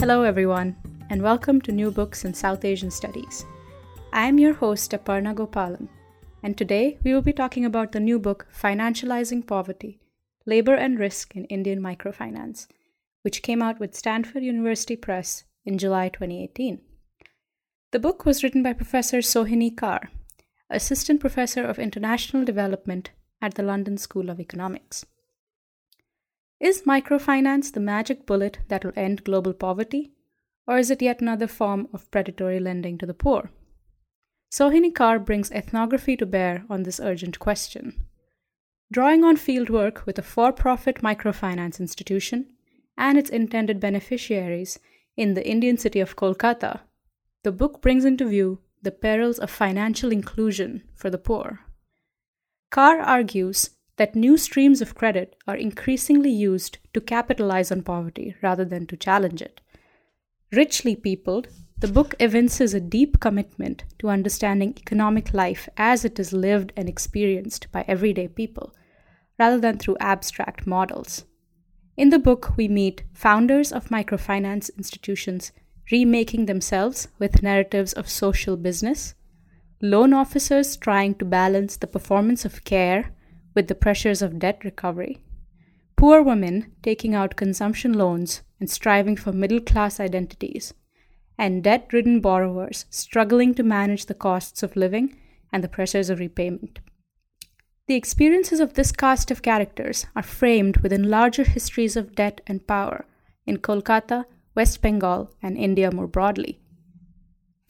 Hello, everyone, and welcome to New Books in South Asian Studies. I am your host, Aparna Gopalan, and today we will be talking about the new book, Financializing Poverty Labor and Risk in Indian Microfinance, which came out with Stanford University Press in July 2018. The book was written by Professor Sohini Kar, Assistant Professor of International Development at the London School of Economics. Is microfinance the magic bullet that will end global poverty? Or is it yet another form of predatory lending to the poor? Sohini Kar brings ethnography to bear on this urgent question. Drawing on fieldwork with a for profit microfinance institution and its intended beneficiaries in the Indian city of Kolkata, the book brings into view the perils of financial inclusion for the poor. Kar argues that new streams of credit are increasingly used to capitalize on poverty rather than to challenge it. Richly peopled, the book evinces a deep commitment to understanding economic life as it is lived and experienced by everyday people, rather than through abstract models. In the book, we meet founders of microfinance institutions remaking themselves with narratives of social business, loan officers trying to balance the performance of care with the pressures of debt recovery, poor women taking out consumption loans and striving for middle class identities, and debt ridden borrowers struggling to manage the costs of living and the pressures of repayment. The experiences of this cast of characters are framed within larger histories of debt and power in Kolkata, West Bengal, and India more broadly.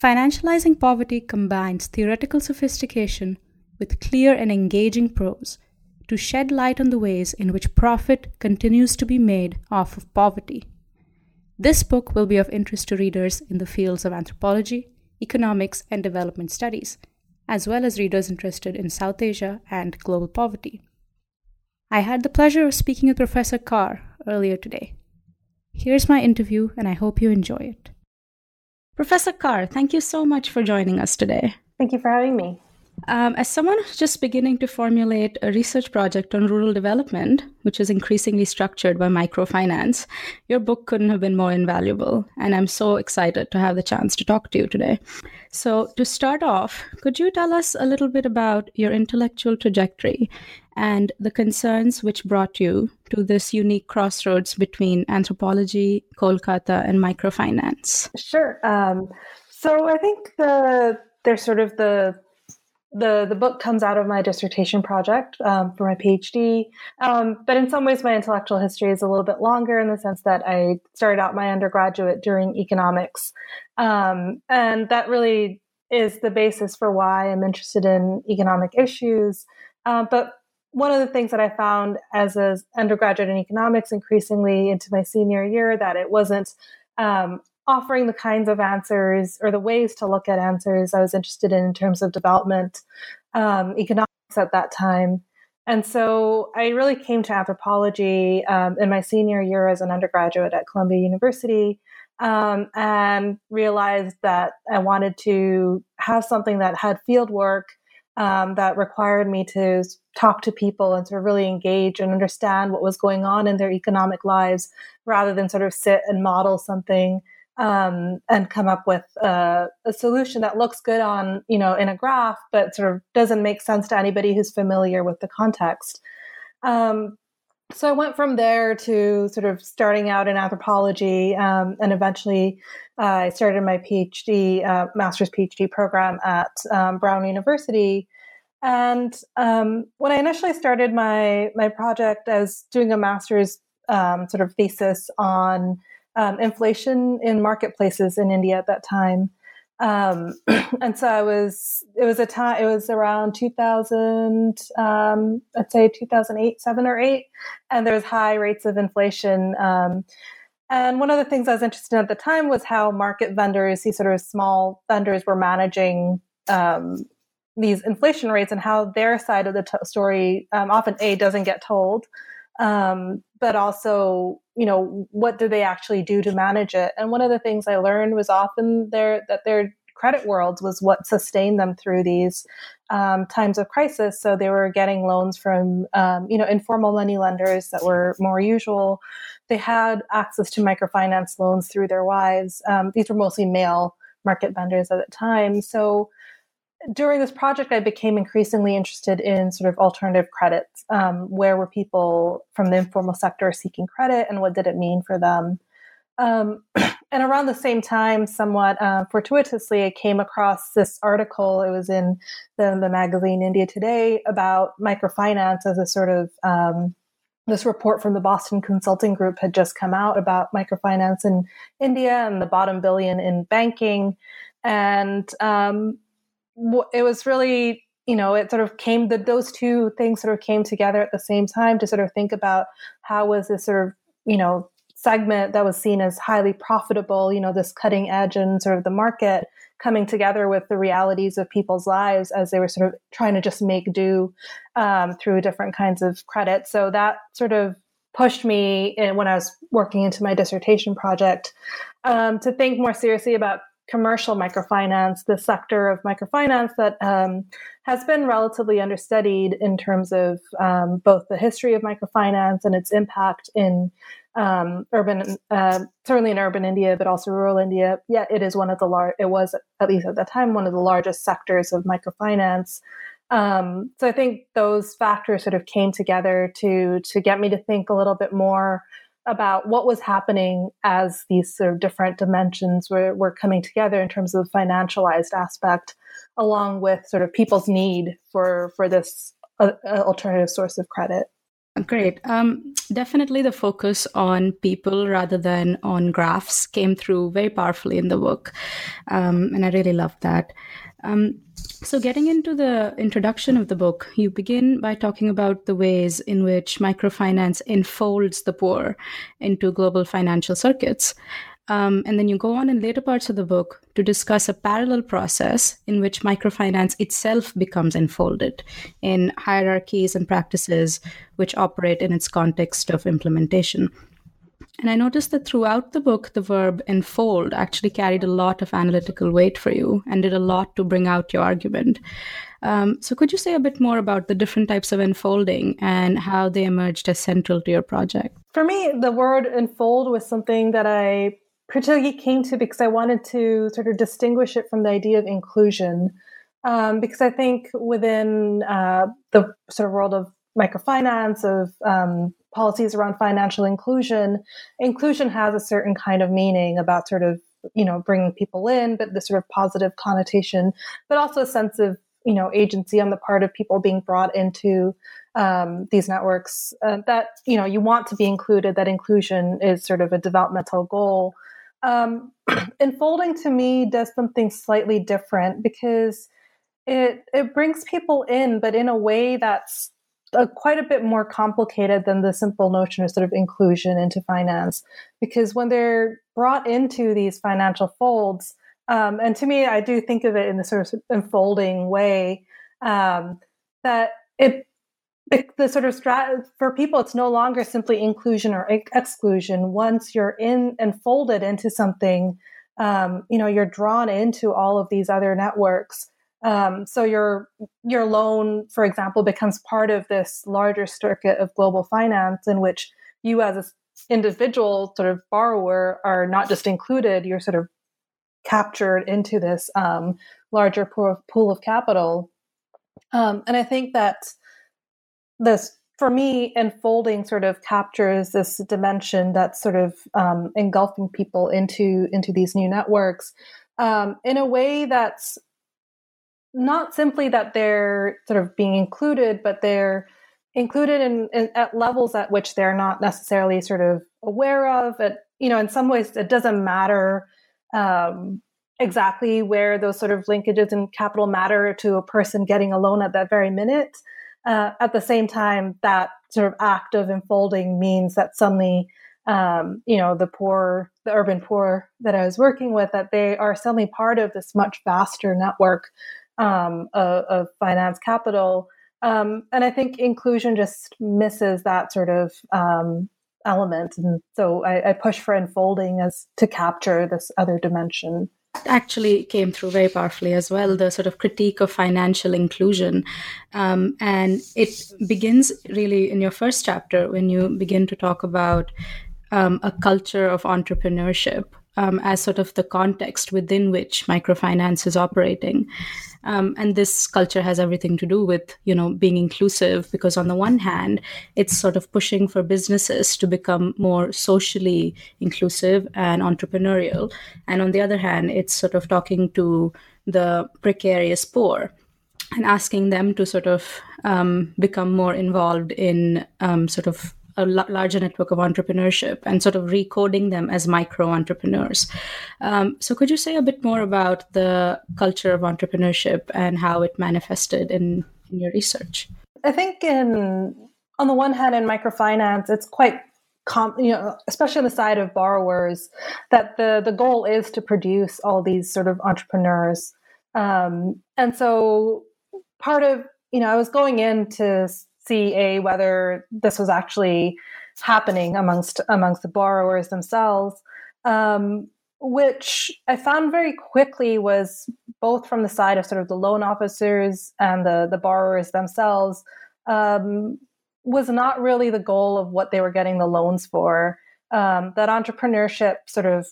Financializing poverty combines theoretical sophistication with clear and engaging prose to shed light on the ways in which profit continues to be made off of poverty. This book will be of interest to readers in the fields of anthropology, economics, and development studies, as well as readers interested in South Asia and global poverty. I had the pleasure of speaking with Professor Kar earlier today. Here's my interview, and I hope you enjoy it. Professor Kar, thank you so much for joining us today. Thank you for having me. Um, as someone who's just beginning to formulate a research project on rural development, which is increasingly structured by microfinance, your book couldn't have been more invaluable. And I'm so excited to have the chance to talk to you today. So, to start off, could you tell us a little bit about your intellectual trajectory and the concerns which brought you to this unique crossroads between anthropology, Kolkata, and microfinance? Sure. Um, so, I think the there's sort of the the the book comes out of my dissertation project um, for my PhD. Um, but in some ways, my intellectual history is a little bit longer in the sense that I started out my undergraduate during economics, um, and that really is the basis for why I'm interested in economic issues. Uh, but one of the things that I found as an undergraduate in economics, increasingly into my senior year, that it wasn't um, offering the kinds of answers or the ways to look at answers I was interested in in terms of development um, economics at that time. And so I really came to anthropology um, in my senior year as an undergraduate at Columbia University um, and realized that I wanted to have something that had field work um, that required me to talk to people and sort of really engage and understand what was going on in their economic lives rather than sort of sit and model something um, and come up with a, a, solution that looks good on you know in a graph but sort of doesn't make sense to anybody who's familiar with the context um, so I went from there to sort of starting out in anthropology, um, and eventually uh, I started my PhD, uh, master's PhD program at um, Brown University. And um, when I initially started my my project, I was doing a master's um, sort of thesis on um, inflation in marketplaces in India at that time. Um, and so I was, it was a time, it was around 2000, um, I'd say 2008, seven or eight. And there was high rates of inflation. Um, and one of the things I was interested in at the time was how market vendors, these sort of small vendors, were managing um, these inflation rates and how their side of the t- story um, often a doesn't get told, but also you know what do they actually do to manage it? And one of the things i learned was often their that their credit worlds was what sustained them through these um, times of crisis. So they were getting loans from um, you know informal money lenders that were more usual. They had access to microfinance loans through their wives. Um, these were mostly male market vendors at the time. So during this project, I became increasingly interested in sort of alternative credits. Um, where were people from the informal sector seeking credit, and what did it mean for them? Um, and around the same time, somewhat uh, fortuitously, I came across this article. It was in the, the magazine India Today about microfinance as a sort of um, this report from the Boston Consulting Group had just come out about microfinance in India and the bottom billion in banking. And um, it was really you know it sort of came that those two things sort of came together at the same time to sort of think about how was this sort of you know segment that was seen as highly profitable you know this cutting edge and sort of the market coming together with the realities of people's lives as they were sort of trying to just make do um, through different kinds of credit. So that sort of pushed me in, when i was working into my dissertation project um, to think more seriously about commercial microfinance, the sector of microfinance that um, has been relatively understudied in terms of um, both the history of microfinance and its impact in um, urban, uh, certainly in urban India, but also rural India. Yet it is one of the large. It was at least at the time one of the largest sectors of microfinance. Um, so I think those factors sort of came together to to get me to think a little bit more about what was happening as these sort of different dimensions were, were coming together in terms of the financialized aspect, along with sort of people's need for for this uh, uh alternative source of credit. Great. Um, definitely the focus on people rather than on graphs came through very powerfully in the book. Um, and I really love that. Um, so, getting into the introduction of the book, you begin by talking about the ways in which microfinance enfolds the poor into global financial circuits. Um, and then you go on in later parts of the book to discuss a parallel process in which microfinance itself becomes enfolded in hierarchies and practices which operate in its context of implementation. And I noticed that throughout the book, the verb enfold actually carried a lot of analytical weight for you and did a lot to bring out your argument. Um, so, could you say a bit more about the different types of enfolding and how they emerged as central to your project? For me, the word enfold was something that I particularly came to because I wanted to sort of distinguish it from the idea of inclusion. Um, because I think within uh, the sort of world of microfinance, of um, policies around financial inclusion, inclusion has a certain kind of meaning about sort of you know bringing people in, but the sort of positive connotation, but also a sense of you know agency on the part of people being brought into um, these networks. Uh, that you know you want to be included. That inclusion is sort of a developmental goal. Um, enfolding to me does something slightly different because it it brings people in, but in a way that's uh, quite a bit more complicated than the simple notion of sort of inclusion into finance. Because when they're brought into these financial folds, um, and to me, I do think of it in this sort of enfolding way um, that it, it, the sort of strat for people, it's no longer simply inclusion or ex- exclusion. Once you're in and folded into something, um, you know, you're drawn into all of these other networks. Um, so your your loan, for example, becomes part of this larger circuit of global finance in which you as an individual sort of borrower are not just included, you're sort of captured into this um, larger pool of, capital. Um, and I think that this for me, enfolding sort of captures this dimension that's sort of um, engulfing people into into these new networks um, in a way that's not simply that they're sort of being included, but they're included in, in, at levels at which they're not necessarily sort of aware of. It, you know, in some ways, it doesn't matter um, exactly where those sort of linkages in capital matter to a person getting a loan at that very minute. Uh, at the same time, that sort of act of enfolding means that suddenly, um, you know, the poor, the urban poor that I was working with, that they are suddenly part of this much vaster network um, of, of, finance capital. Um, and I think inclusion just misses that sort of um, element. And so I, I push for enfolding as to capture this other dimension actually came through very powerfully as well the sort of critique of financial inclusion um, and it begins really in your first chapter when you begin to talk about um, a culture of entrepreneurship um, as sort of the context within which microfinance is operating. Um, and this culture has everything to do with you know being inclusive because on the one hand it's sort of pushing for businesses to become more socially inclusive and entrepreneurial. And on the other hand it's sort of talking to the precarious poor and asking them to sort of um, become more involved in um, sort of a larger network of entrepreneurship and sort of recoding them as micro entrepreneurs. Um, so, could you say a bit more about the culture of entrepreneurship and how it manifested in, in your research? I think, in on the one hand, in microfinance, it's quite Com, you know, especially on the side of borrowers, that the the goal is to produce all these sort of entrepreneurs, um, and so part of you know I was going into see a whether this was actually happening amongst amongst the borrowers themselves, um, which I found very quickly was both from the side of sort of the loan officers and the the borrowers themselves um, was not really the goal of what they were getting the loans for. Um, that entrepreneurship sort of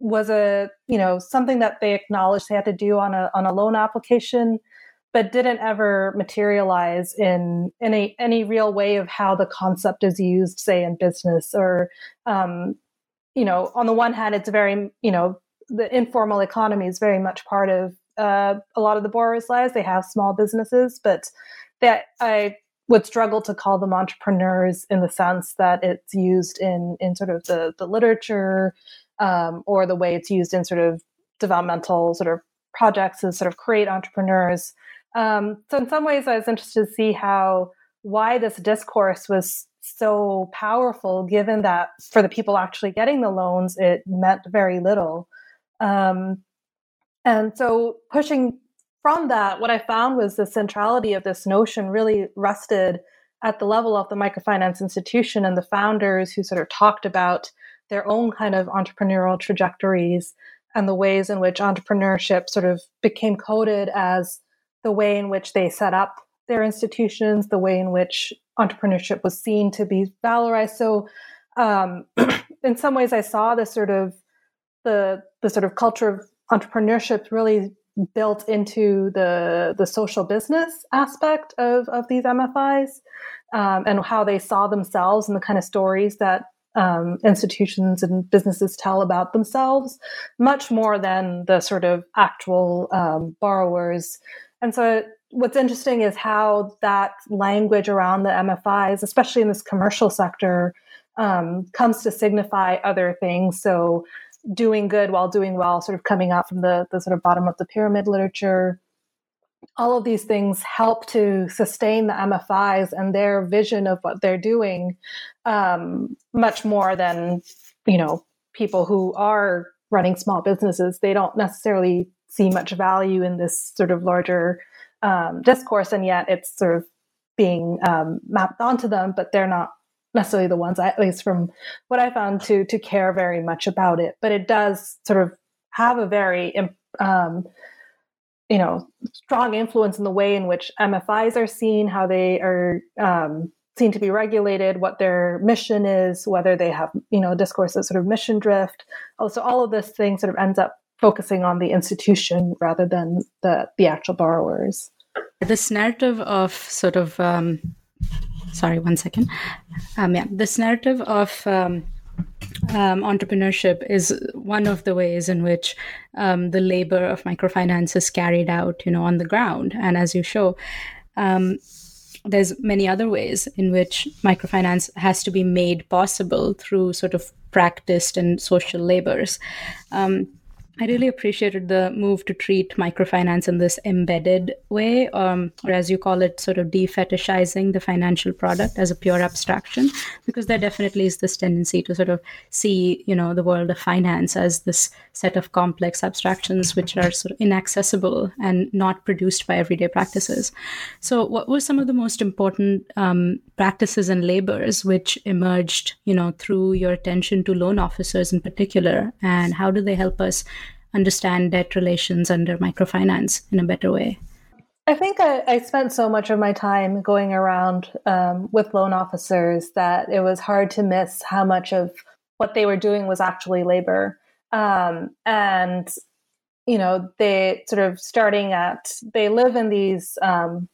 was a you know something that they acknowledged they had to do on a on a loan application but didn't ever materialize in any any real way of how the concept is used, say in business or, um, you know, on the one hand, it's very you know the informal economy is very much part of uh, a lot of the borrowers' lives. They have small businesses, but that I would struggle to call them entrepreneurs in the sense that it's used in in sort of the the literature um, or the way it's used in sort of developmental sort of projects to sort of create entrepreneurs. Um, so in some ways, I was interested to see how why this discourse was so powerful, given that for the people actually getting the loans, it meant very little. Um, and so pushing from that, what I found was the centrality of this notion really rested at the level of the microfinance institution and the founders who sort of talked about their own kind of entrepreneurial trajectories and the ways in which entrepreneurship sort of became coded as the way in which they set up their institutions, the way in which entrepreneurship was seen to be valorized. So, um, in some ways, I saw this sort of the the sort of culture of entrepreneurship really built into the the social business aspect of of these MFIs um, and how they saw themselves and the kind of stories that um, institutions and businesses tell about themselves, much more than the sort of actual um, borrowers and so what's interesting is how that language around the MFIs, especially in this commercial sector, um, comes to signify other things. So doing good while doing well, sort of coming out from the, the sort of bottom of the pyramid literature. All of these things help to sustain the MFIs and their vision of what they're doing um, much more than, you know, people who are running small businesses. They don't necessarily see much value in this sort of larger um, discourse, and yet it's sort of being um, mapped onto them, but they're not necessarily the ones, at least from what I found, to to care very much about it. But it does sort of have a very um, you know strong influence in the way in which MFIs are seen, how they are um, seen to be regulated, what their mission is, whether they have you know discourse of sort of mission drift. Also, all of this thing sort of ends up focusing on the institution rather than the, the actual borrowers. This narrative of sort of um, sorry, one second. Um, yeah, this narrative of um, um, entrepreneurship is one of the ways in which um, the labor of microfinance is carried out, you know, on the ground. And as you show, um, there's many other ways in which microfinance has to be made possible through sort of practiced and social labors. Um, I really appreciated the move to treat microfinance in this embedded way, um, or as you call it, sort of defetishizing the financial product as a pure abstraction, because there definitely is this tendency to sort of see, you know, the world of finance as this set of complex abstractions which are sort of inaccessible and not produced by everyday practices. So, what were some of the most important um, practices and labors which emerged, you know, through your attention to loan officers in particular, and how do they help us? Understand debt relations under microfinance in a better way? I think I, I spent so much of my time going around um, with loan officers that it was hard to miss how much of what they were doing was actually labor. Um, and, you know, they sort of starting at, they live in these um,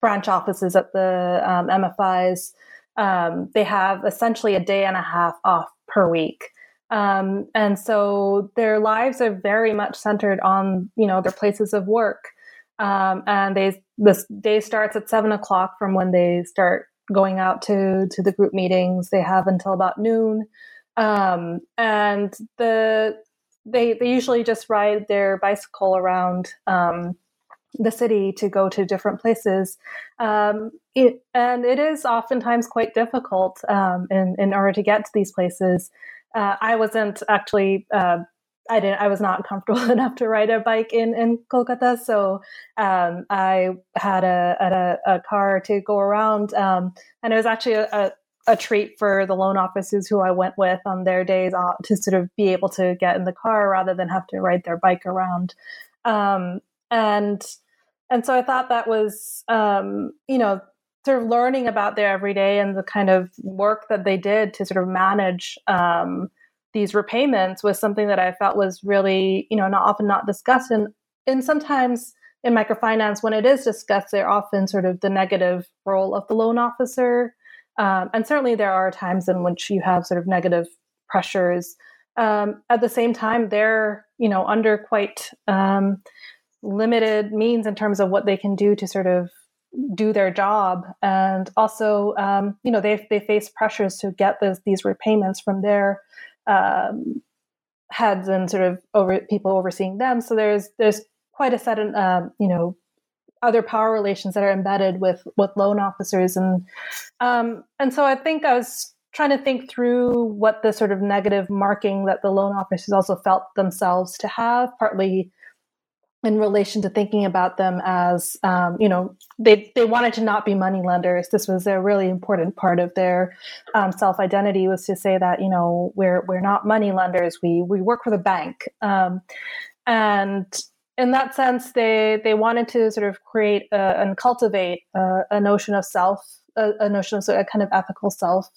branch offices at the um, MFIs. Um, they have essentially a day and a half off per week. Um, and so their lives are very much centered on, you know, their places of work. Um, and they, this day starts at seven o'clock from when they start going out to, to the group meetings. They have until about noon. Um, and the, they, they usually just ride their bicycle around, um, the city to go to different places. Um, it, and it is oftentimes quite difficult um, in, in order to get to these places uh, I wasn't actually. Uh, I didn't. I was not comfortable enough to ride a bike in in Kolkata, so um, I had a, a, a car to go around, um, and it was actually a, a, a, treat for the loan officers who I went with on their days off to sort of be able to get in the car rather than have to ride their bike around, um, and and so I thought that was um, you know sort of learning about their everyday and the kind of work that they did to sort of manage um, these repayments was something that I felt was really, you know, not often not discussed. And and sometimes in microfinance, when it is discussed, they're often sort of the negative role of the loan officer. Um, and certainly there are times in which you have sort of negative pressures. Um, at the same time, they're, you know, under quite um, limited means in terms of what they can do to sort of do their job. And also um, you know they, they face pressures to get this, these repayments from their um, heads and sort of over people overseeing them. So there's there's quite a set of um, you know other power relations that are embedded with with loan officers. And um, and so i think i was trying to think through what the sort of negative marking that the loan officers also felt themselves to have partly in relation to thinking about them as um, you know they they wanted to not be money lenders this was a really important part of their um, self identity was to say that you know we're we're not money lenders we we work for the bank. Um, and in that sense they they wanted to sort of create a, and cultivate a, a notion of self a, a, notion of sort of a kind of ethical self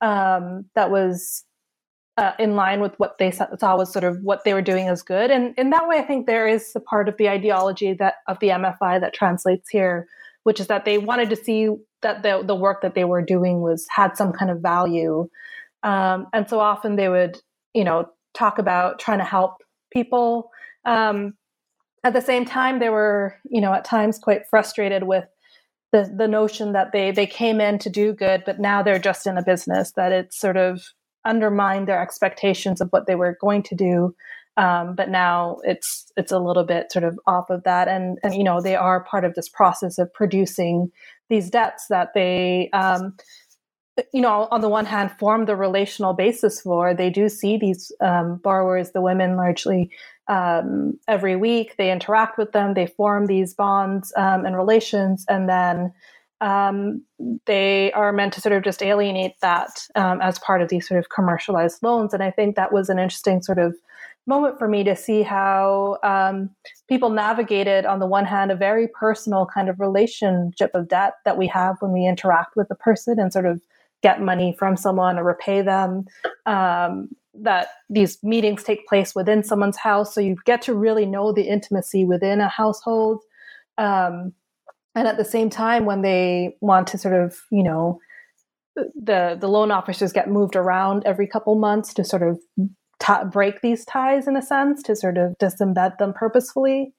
um, that was uh, in line with what they saw was sort of what they were doing as good. And in that way, I think there is a part of the ideology that of the MFI that translates here, which is that they wanted to see that the the work that they were doing was had some kind of value. Um, and so often they would, you know, talk about trying to help people. Um, at the same time, they were, you know, at times quite frustrated with the the notion that they they came in to do good, but now they're just in a business that it's sort of undermined their expectations of what they were going to do. Um, but now it's it's a little bit sort of off of that, and and you know they are part of this process of producing these debts that they. Um, you know, on the one hand, form the relational basis for. They do see these um, borrowers, the women largely, um, every week. They interact with them. They form these bonds um, and relations, and then um, they are meant to sort of just alienate that um, as part of these sort of commercialized loans. And I think that was an interesting sort of moment for me to see how um, people navigated, on the one hand, a very personal kind of relationship of debt that we have when we interact with a person and sort of get money from someone or repay them. Um, that these meetings take place within someone's house, so you get to really know the intimacy within a household. Um, and at the same time when they want to sort of you know the the loan officers get moved around every couple months to sort of break these ties in a sense to sort of disembed them purposefully.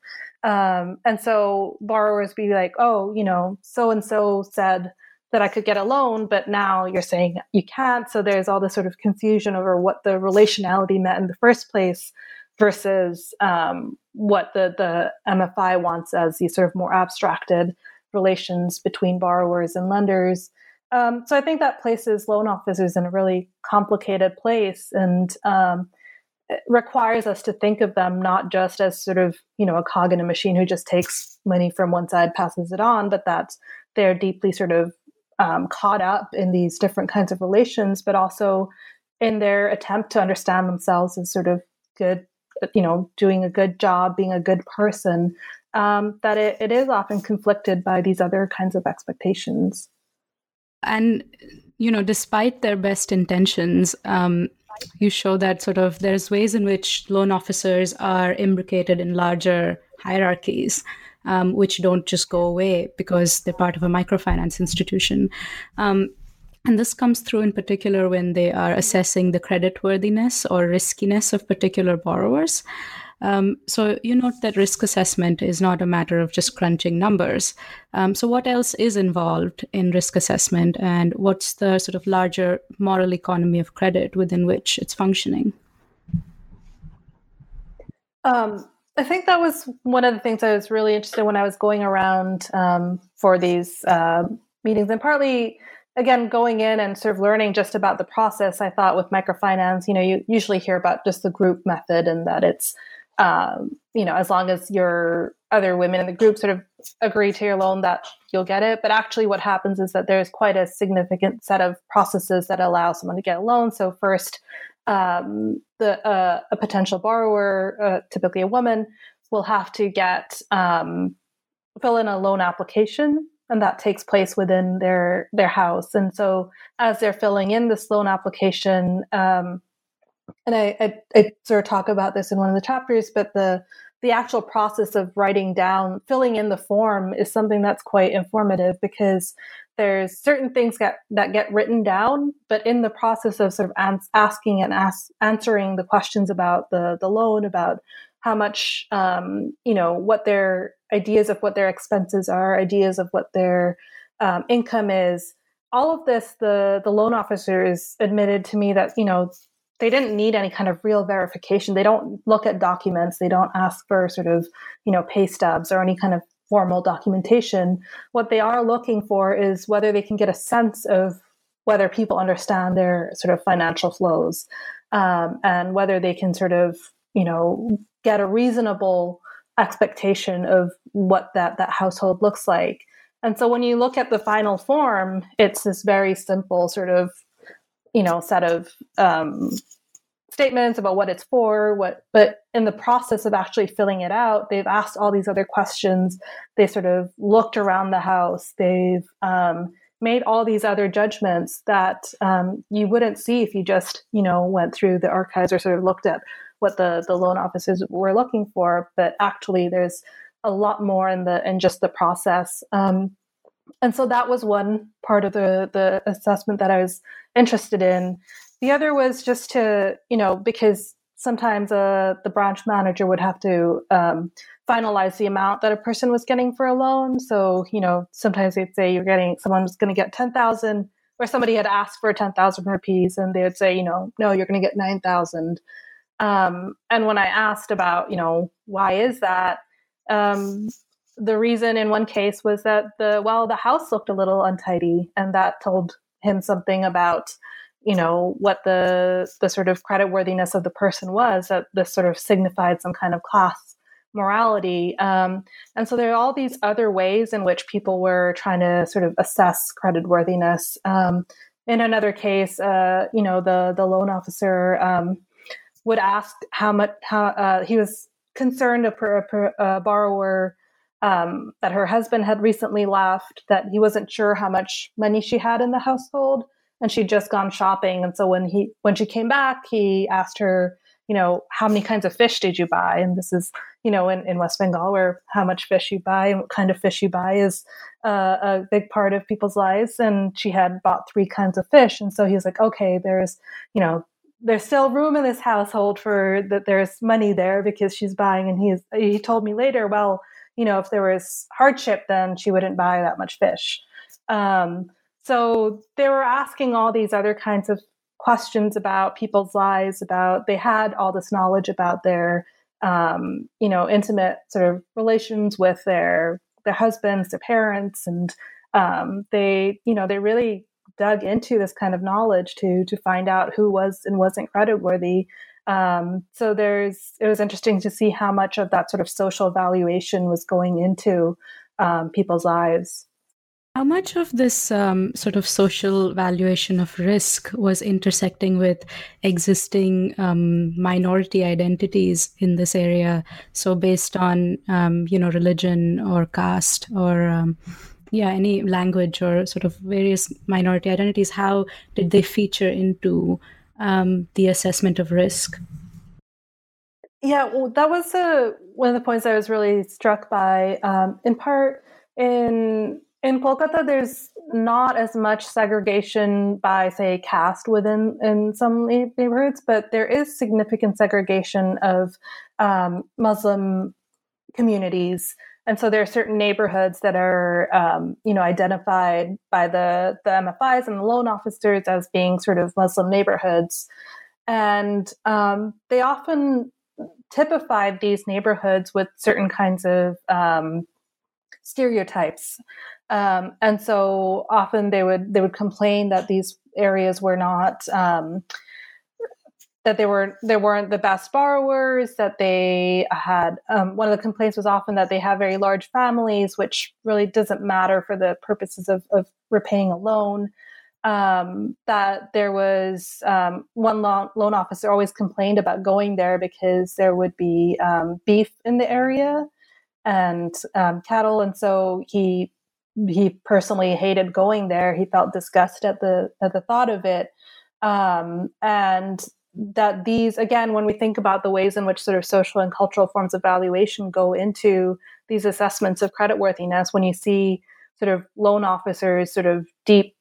Um, and so borrowers be like, oh, you know, so and so said that I could get a loan, but now you're saying you can't. So there's all this sort of confusion over what the relationality meant in the first place versus um, what the, the MFI wants as these sort of more abstracted relations between borrowers and lenders. Um, so I think that places loan officers in a really complicated place and um, requires us to think of them not just as sort of you know a cog in a machine who just takes money from one side passes it on, but that they're deeply sort of um, caught up in these different kinds of relations, but also in their attempt to understand themselves as sort of good, you know, doing a good job, being a good person, um, that it, it is often conflicted by these other kinds of expectations. And, you know, despite their best intentions, um, you show that sort of there's ways in which loan officers are imbricated in larger hierarchies um, which don't just go away because they're part of a microfinance institution. Um, and this comes through in particular when they are assessing the creditworthiness or riskiness of particular borrowers. Um, so you note that risk assessment is not a matter of just crunching numbers. Um, so what else is involved in risk assessment, and what's the sort of larger moral economy of credit within which it's functioning? Um, I think that was one of the things I was really interested in when I was going around um, for these uh, meetings, and partly again going in and sort of learning just about the process. I thought with microfinance, you know, you usually hear about just the group method and that it's um, you know as long as your other women in the group sort of agree to your loan that you'll get it but actually what happens is that there's quite a significant set of processes that allow someone to get a loan so first um, the uh, a potential borrower, uh, typically a woman, will have to get um, fill in a loan application, and that takes place within their their house. And so, as they're filling in this loan application, um, and I, I, I sort of talk about this in one of the chapters, but the the actual process of writing down, filling in the form is something that's quite informative because there's certain things get, that get written down, but in the process of sort of ans- asking and ask, answering the questions about the, the loan, about how much, um, you know, what their ideas of what their expenses are, ideas of what their um, income is, all of this, the, the loan officers admitted to me that, you know, they didn't need any kind of real verification. They don't look at documents. They don't ask for sort of, you know, pay stubs or any kind of formal documentation. What they are looking for is whether they can get a sense of whether people understand their sort of financial flows um, and whether they can sort of, you know, get a reasonable expectation of what that that household looks like. And so when you look at the final form, it's this very simple sort of, you know, set of um, statements about what it's for what but in the process of actually filling it out they've asked all these other questions they sort of looked around the house they've um, made all these other judgments that um, you wouldn't see if you just you know went through the archives or sort of looked at what the the loan officers were looking for but actually there's a lot more in the in just the process um, and so that was one part of the the assessment that I was interested in the other was just to, you know, because sometimes uh, the branch manager would have to um, finalize the amount that a person was getting for a loan. So, you know, sometimes they'd say you're getting someone's going to get 10,000 or somebody had asked for 10,000 rupees and they would say, you know, no, you're going to get 9,000. Um, and when I asked about, you know, why is that? Um, the reason in one case was that the, well, the house looked a little untidy and that told him something about you know what the the sort of credit worthiness of the person was that this sort of signified some kind of class morality um, and so there are all these other ways in which people were trying to sort of assess credit worthiness um, in another case uh, you know the the loan officer um, would ask how much how uh, he was concerned a, a, a borrower um, that her husband had recently left that he wasn't sure how much money she had in the household and she'd just gone shopping and so when he when she came back he asked her you know, how many kinds of fish did you buy? And this is, you know, in, in West Bengal, where how much fish you buy and what kind of fish you buy is uh, a big part of people's lives. And she had bought three kinds of fish. And so he was like, okay, there's, you know, there's still room in this household for that there's money there because she's buying. And he's, he told me later, well, you know, if there was hardship, then she wouldn't buy that much fish. Um, so they were asking all these other kinds of questions about people's lives about they had all this knowledge about their um, you know intimate sort of relations with their their husbands their parents and um, they you know they really dug into this kind of knowledge to to find out who was and wasn't creditworthy um, so there's it was interesting to see how much of that sort of social valuation was going into um, people's lives how much of this um, sort of social valuation of risk was intersecting with existing um, minority identities in this area? So, based on um, you know religion or caste or um, yeah, any language or sort of various minority identities, how did they feature into um, the assessment of risk? Yeah, well, that was uh, one of the points I was really struck by. Um, in part, in in Kolkata, there's not as much segregation by, say, caste within in some neighborhoods, but there is significant segregation of um, Muslim communities, and so there are certain neighborhoods that are, um, you know, identified by the the MFIs and the loan officers as being sort of Muslim neighborhoods, and um, they often typified these neighborhoods with certain kinds of um, stereotypes. Um, and so often they would they would complain that these areas were not um, that they were they weren't the best borrowers that they had um, one of the complaints was often that they have very large families which really doesn't matter for the purposes of, of repaying a loan. Um, that there was um, one loan, loan officer always complained about going there because there would be um, beef in the area and um, cattle. And so he he personally hated going there. He felt disgust at the at the thought of it, um, and that these again, when we think about the ways in which sort of social and cultural forms of valuation go into these assessments of creditworthiness, when you see sort of loan officers sort of deep,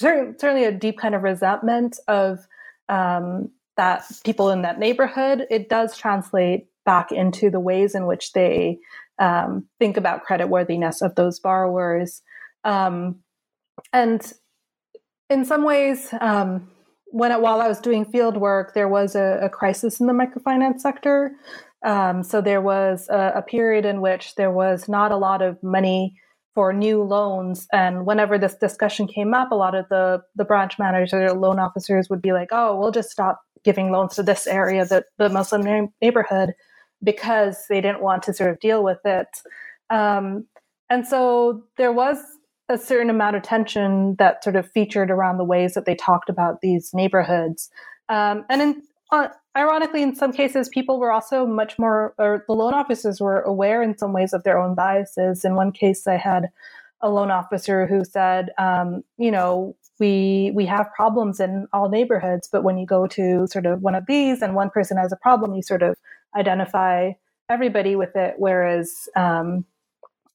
certainly a deep kind of resentment of um, that people in that neighborhood, it does translate back into the ways in which they um, think about creditworthiness of those borrowers. Um, and in some ways, um, when it, while I was doing field work, there was a, a crisis in the microfinance sector. Um, so there was a, a, period in which there was not a lot of money for new loans, and whenever this discussion came up, a lot of the the branch managers or loan officers would be like, "Oh, we'll just stop giving loans to this area, the the Muslim neighborhood." because they didn't want to sort of deal with it. Um, and so there was a certain amount of tension that sort of featured around the ways that they talked about these neighborhoods. Um, and in, uh, ironically, in some cases, people were also much more, or the loan officers were aware in some ways of their own biases. In one case, I had a loan officer who said, um, you know, we we have problems in all neighborhoods, but when you go to sort of one of these and one person has a problem, you sort of identify everybody with it. Whereas um,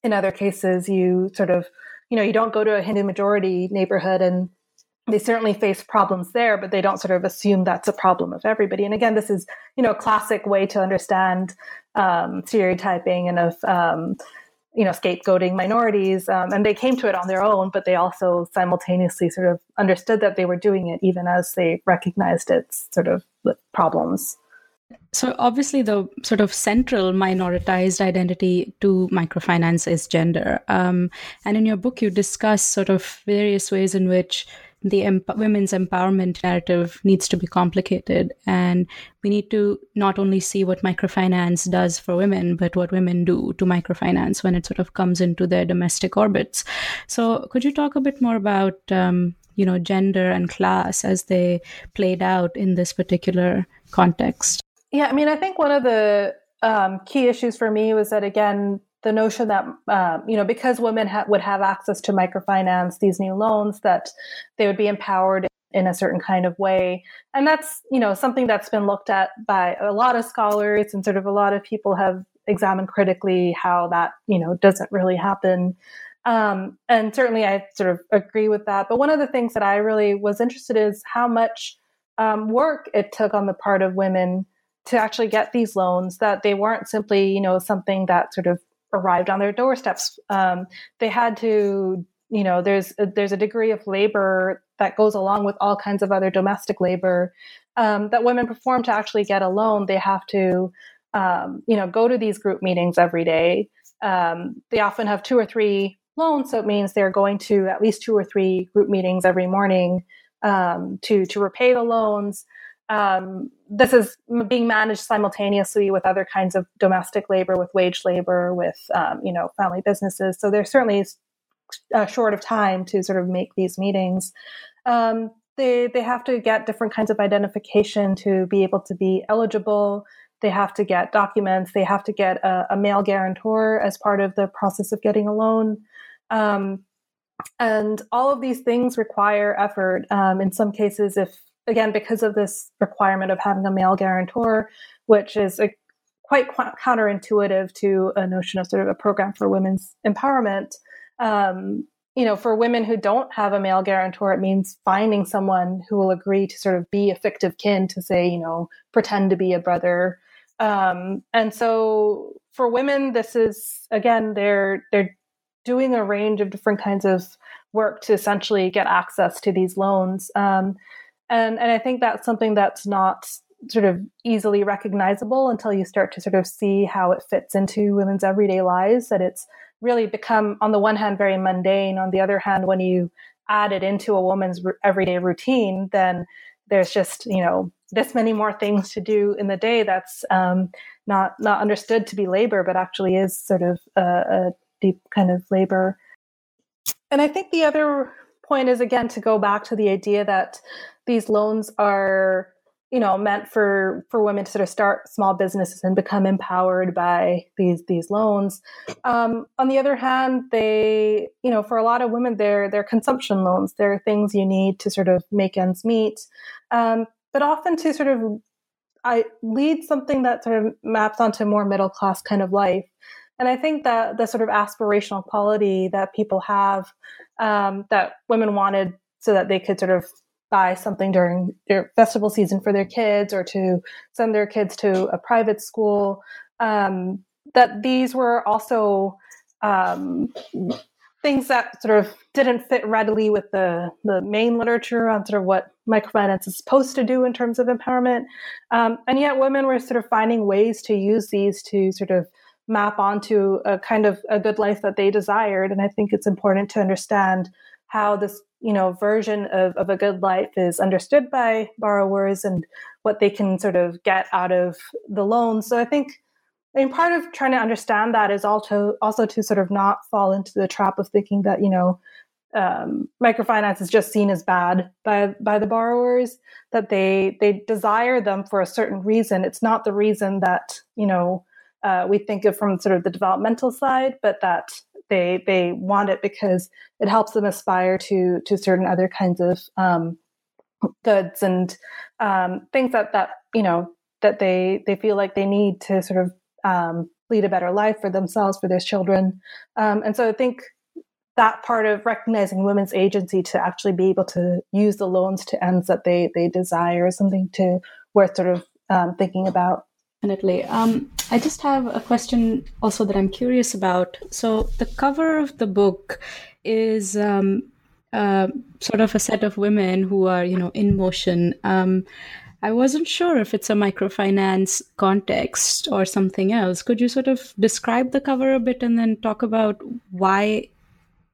in other cases, you sort of, you know, you don't go to a Hindu majority neighborhood and they certainly face problems there, but they don't sort of assume that's a problem of everybody. And again, this is, you know, a classic way to understand um, stereotyping and of, um, you know, scapegoating minorities. Um, and they came to it on their own, but they also simultaneously sort of understood that they were doing it even as they recognized its sort of problems. So, obviously, the sort of central minoritized identity to microfinance is gender. Um, and in your book, you discuss sort of various ways in which the women's empowerment narrative needs to be complicated. And we need to not only see what microfinance does for women, but what women do to microfinance when it sort of comes into their domestic orbits. So, could you talk a bit more about, um, you know, gender and class as they played out in this particular context? Yeah, I mean, I think one of the um, key issues for me was that again, the notion that um, you know because women ha- would have access to microfinance, these new loans, that they would be empowered in a certain kind of way. And that's, you know, something that's been looked at by a lot of scholars and sort of a lot of people have examined critically how that, you know, doesn't really happen. Um, and certainly I sort of agree with that. But one of the things that I really was interested in is how much um, work it took on the part of women to actually get these loans, that they weren't simply, you know, something that sort of arrived on their doorsteps. Um, they had to you know there's a, there's a degree of labor that goes along with all kinds of other domestic labor um, that women perform to actually get a loan. They have to um, you know go to these group meetings every day. Um, they often have two or three loans so it means they're going to at least two or three group meetings every morning um, to to repay the loans. Um, this is being managed simultaneously with other kinds of domestic labor, with wage labor, with um, you know family businesses. So there's certainly short of time to sort of make these meetings. Um, they they have to get different kinds of identification to be able to be eligible. They have to get documents. They have to get a, a male guarantor as part of the process of getting a loan. Um, and all of these things require effort. Um, in some cases, if again because of this requirement of having a male guarantor, which is a, quite counterintuitive to a notion of sort of a program for women's empowerment um, you know, for women who don't have a male guarantor, it means finding someone who will agree to sort of be a fictive kin to say, you know, pretend to be a brother. Um, and so for women, this is again, they're they're doing a range of different kinds of work to essentially get access to these loans. Um, and and I think that's something that's not sort of easily recognizable until you start to sort of see how it fits into women's everyday lives. That it's really become, on the one hand, very mundane. On the other hand, when you add it into a woman's everyday routine, then there's just you know this many more things to do in the day that's um, not not understood to be labor, but actually is sort of a, a deep kind of labor. And I think the other point is again to go back to the idea that these loans are you know meant for for women to sort of start small businesses and become empowered by these these loans. Um, on the other hand they you know for a lot of women they're they're consumption loans. They're things you need to sort of make ends meet. Um, but often to sort of i lead something that sort of maps onto more middle class kind of life and i think that the sort of aspirational quality that people have um, that women wanted so that they could sort of buy something during their festival season for their kids or to send their kids to a private school. Um, that these were also um, things that sort of didn't fit readily with the, the main literature on sort of what microfinance is supposed to do in terms of empowerment. Um, and yet women were sort of finding ways to use these to sort of map onto a kind of a good life that they desired. And I think it's important to understand how this you know version of, of a good life is understood by borrowers and what they can sort of get out of the loan so i think I mean, part of trying to understand that is also also to sort of not fall into the trap of thinking that you know um, microfinance is just seen as bad by by the borrowers that they they desire them for a certain reason. It's not the reason that you know uh, we think of from sort of the developmental side, but that they they want it because it helps them aspire to to certain other kinds of um, goods and um, things that that you know that they they feel like they need to sort of um, lead a better life for themselves for their children. Um, and so i think that part of recognizing women's agency to actually be able to use the loans to ends that they they desire is something to worth sort of um, thinking about Definitely. Um, I just have a question also that I'm curious about. So the cover of the book is um, uh, sort of a set of women who are, you know, in motion. Um, I wasn't sure if it's a microfinance context or something else. Could you sort of describe the cover a bit and then talk about why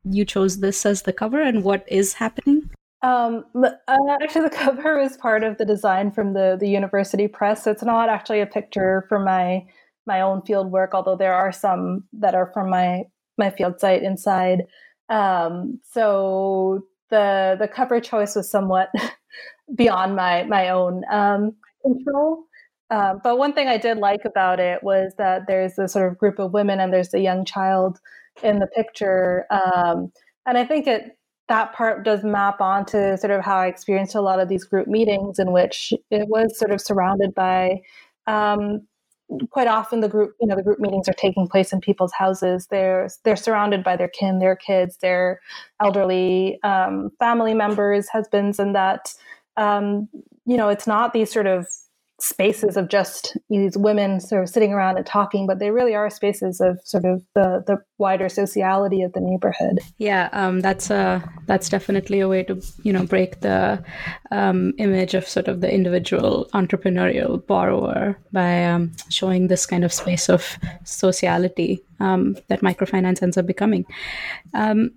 you chose this as the cover and what is happening? Um, uh, actually, the cover is part of the design from the the university press. So it's not actually a picture from my my own field work, although there are some that are from my my field site inside. Um, so the the cover choice was somewhat beyond my my own um, control. Um, but one thing I did like about it was that there's a sort of group of women and there's a young child in the picture, um, and I think it that part does map onto sort of how I experienced a lot of these group meetings in which it was sort of surrounded by um, quite often the group you know the group meetings are taking place in people's houses. They're they're surrounded by their kin their kids their elderly um, family members husbands and that um, you know it's not these sort of spaces of just these women sort of sitting around and talking, but they really are spaces of sort of the the wider sociality of the neighborhood. Yeah, um, that's a that's definitely a way to you know break the um, image of sort of the individual entrepreneurial borrower by um, showing this kind of space of sociality um, that microfinance ends up becoming. Um,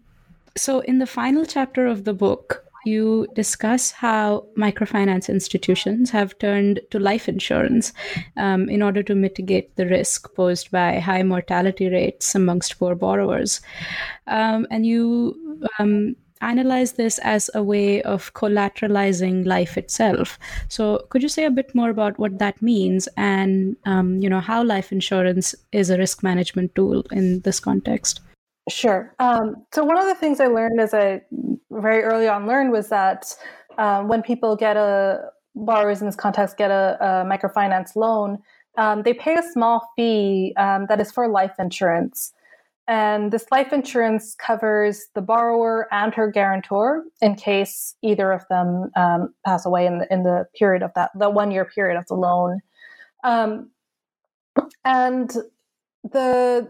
so, in the final chapter of the book, you discuss how microfinance institutions have turned to life insurance um, in order to mitigate the risk posed by high mortality rates amongst poor borrowers. Um, and you um, analyze this as a way of collateralizing life itself. So, could you say a bit more about what that means and um, you know how life insurance is a risk management tool in this context? Sure. Um, so one of the things I learned as I very early on learned was that um, when people get a borrowers in this context get a, a microfinance loan, um, they pay a small fee um, that is for life insurance. And this life insurance covers the borrower and her guarantor in case either of them um, pass away in the, in the period of that, the one year period of the loan. Um, and the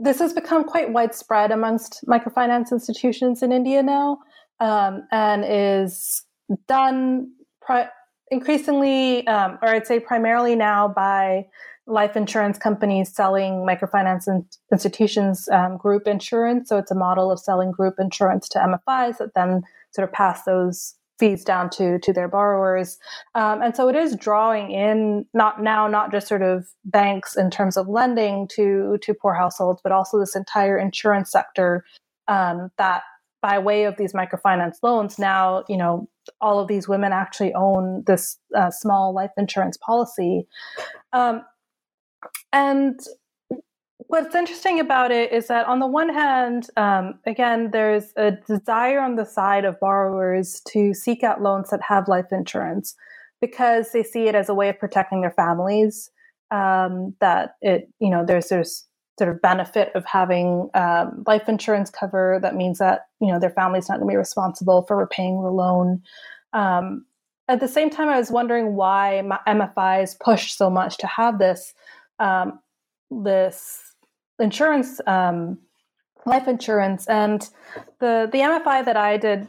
this has become quite widespread amongst microfinance institutions in India now, um, and is done pri- increasingly, um, or I'd say primarily now, by life insurance companies selling microfinance in- institutions um, group insurance. So it's a model of selling group insurance to MFIs that then sort of pass those fees down to to their borrowers. Um, and so it is drawing in not now not just sort of banks in terms of lending to to poor households but also this entire insurance sector um, that by way of these microfinance loans now you know all of these women actually own this uh, small life insurance policy. Um, and What's interesting about it is that, on the one hand, um, again, there's a desire on the side of borrowers to seek out loans that have life insurance because they see it as a way of protecting their families. Um, that it, you know, there's there's sort of benefit of having um, life insurance cover. That means that you know their family's not going to be responsible for repaying the loan. Um, at the same time, I was wondering why MFIs push so much to have this um, this insurance, um, life insurance, and the the MFI that I did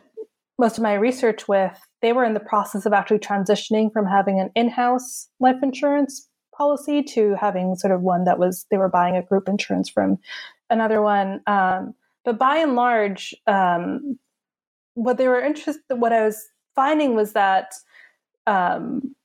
most of my research with, they were in the process of actually transitioning from having an in-house life insurance policy to having sort of one that was they were buying a group insurance from another one. Um, but by and large, um, what they were interested, what I was finding was that um,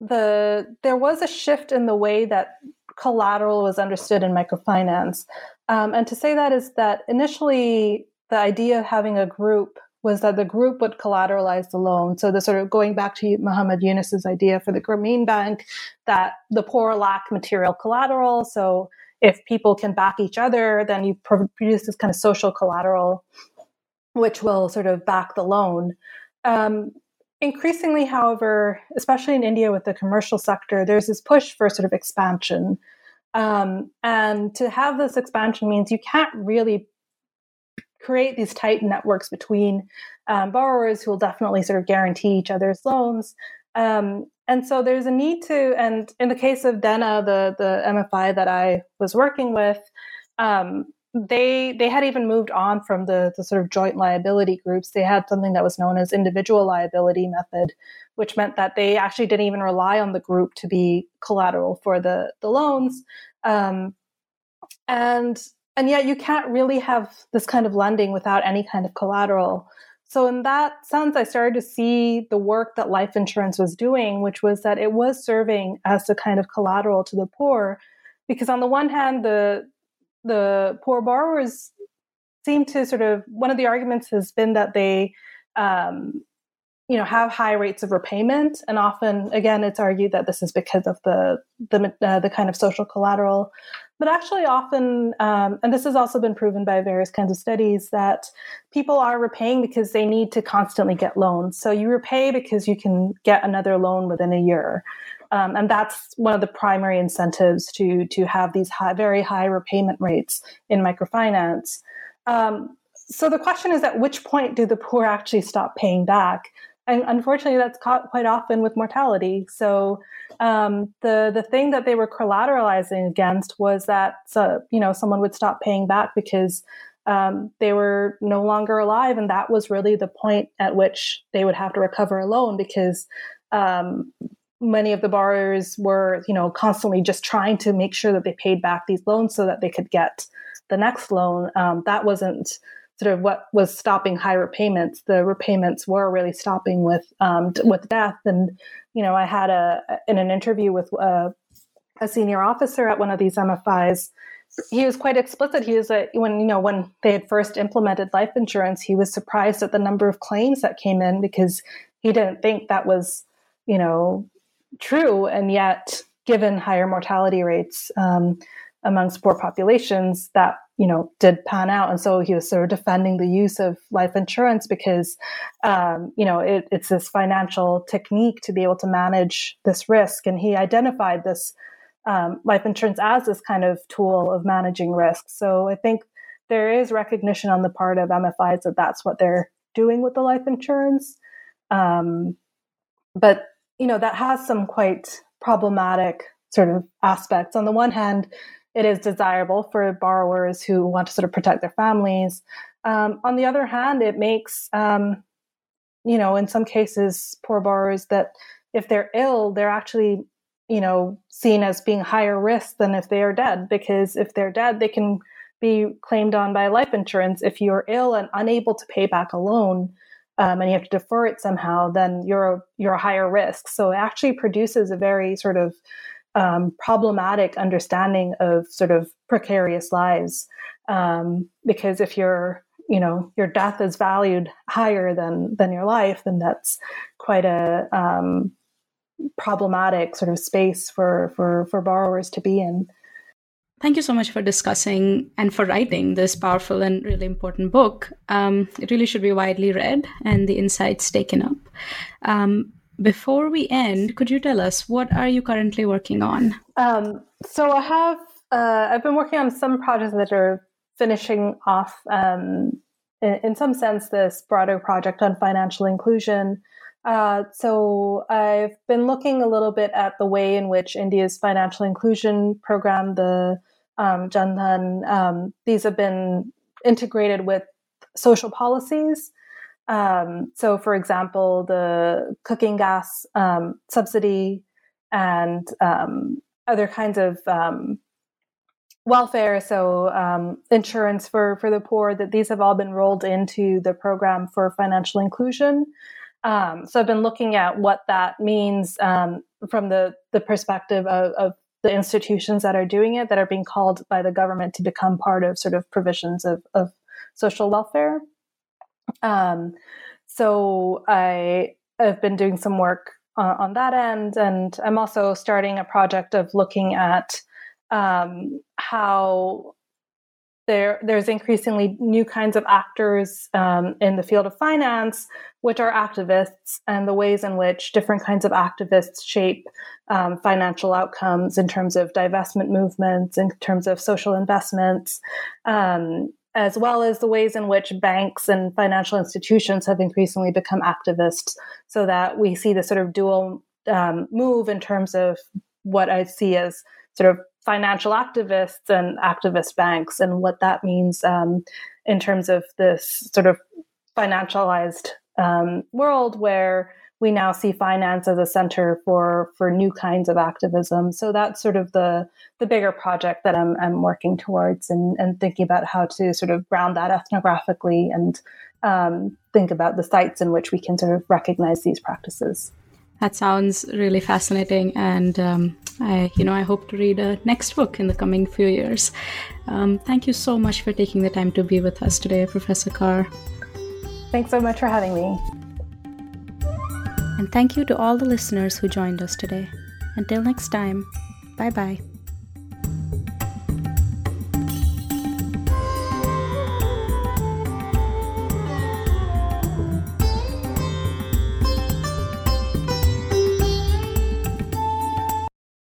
the there was a shift in the way that collateral was understood in microfinance. Um, and to say that is that initially the idea of having a group was that the group would collateralize the loan. So the sort of going back to Muhammad Yunus's idea for the Grameen Bank that the poor lack material collateral. So if people can back each other, then you produce this kind of social collateral, which will sort of back the loan. Um, Increasingly, however, especially in India with the commercial sector, there's this push for sort of expansion. Um, and to have this expansion means you can't really create these tight networks between um, borrowers who will definitely sort of guarantee each other's loans. Um, and so there's a need to, and in the case of Dena, the the MFI that I was working with, um, they they had even moved on from the the sort of joint liability groups. They had something that was known as individual liability method, which meant that they actually didn't even rely on the group to be collateral for the the loans. Um, and and yet you can't really have this kind of lending without any kind of collateral. So in that sense, I started to see the work that life insurance was doing, which was that it was serving as a kind of collateral to the poor, because on the one hand, the the poor borrowers seem to sort of one of the arguments has been that they um, you know have high rates of repayment and often again it's argued that this is because of the the, uh, the kind of social collateral but actually, often, um, and this has also been proven by various kinds of studies, that people are repaying because they need to constantly get loans. So you repay because you can get another loan within a year. Um, and that's one of the primary incentives to to have these high, very high repayment rates in microfinance. Um, so the question is, at which point do the poor actually stop paying back? And unfortunately, that's caught quite often with mortality. So um, the the thing that they were collateralizing against was that you know someone would stop paying back because um, they were no longer alive, and that was really the point at which they would have to recover a loan because um, many of the borrowers were you know constantly just trying to make sure that they paid back these loans so that they could get the next loan. Um, that wasn't sort of what was stopping high repayments. The repayments were really stopping with um, with death. And you know, I had a in an interview with a, uh, a senior officer at one of these MFIs. He was quite explicit. He was a, when you know when they had first implemented life insurance, he was surprised at the number of claims that came in because he didn't think that was you know true, and yet given higher mortality rates um, amongst poor populations, that you know did pan out. And so he was sort of defending the use of life insurance because um, you know it, it's this financial technique to be able to manage this risk. And he identified this um, life insurance as this kind of tool of managing risk. So i think there is recognition on the part of mfis that that's what they're doing with the life insurance. Um, but you know that has some quite problematic sort of aspects on the one hand it is desirable for borrowers who want to sort of protect their families. Um, on the other hand, it makes, um, you know, in some cases, poor borrowers that if they're ill, they're actually, you know, seen as being higher risk than if they are dead. Because if they're dead, they can be claimed on by life insurance. If you're ill and unable to pay back a loan, um, and you have to defer it somehow, then you're a, you're a higher risk. So it actually produces a very sort of um, problematic understanding of sort of precarious lives. Um, because if your you know your death is valued higher than than your life, then that's quite a um, problematic sort of space for for for borrowers to be in. Thank you so much for discussing and for writing this powerful and really important book. Um, it really should be widely read and the insights taken up. Um, before we end, could you tell us what are you currently working on? Um, so I have uh, I've been working on some projects that are finishing off, um, in, in, some sense, this broader project on financial inclusion. Uh, so I've been looking a little bit at the way in which India's financial inclusion program, the um, Jan Dhan, um, these have been integrated with social policies. Um, so, for example, the cooking gas um, subsidy and um, other kinds of um, welfare, so um, insurance for, for the poor, that these have all been rolled into the program for financial inclusion. Um, so, I've been looking at what that means from the, the perspective of, of the institutions that are doing it, that are being called by the government to become part of sort of provisions of, of social welfare. Um, so I have been doing some work uh, on that end, and I'm also starting a project of looking at um, how there there's increasingly new kinds of actors um, in the field of finance, which are activists, and the ways in which different kinds of activists shape um, financial outcomes in terms of divestment movements, in terms of social investments, um, as well as the ways in which banks and financial institutions have increasingly become activists, so that we see the sort of dual um, move in terms of what I see as sort of financial activists and activist banks, and what that means um, in terms of this sort of financialized um, world where we now see finance as a center for for new kinds of activism. So that's sort of the the bigger project that I'm I'm working towards and and thinking about how to sort of ground that ethnographically and um, think about the sites in which we can sort of recognize these practices. That sounds really fascinating, and um, I, you know, I hope to read a next book in the coming few years. Um, thank you so much for taking the time to be with us today, Professor Kar. Thanks so much for having me. And thank you to all the listeners who joined us today. Until next time, bye bye.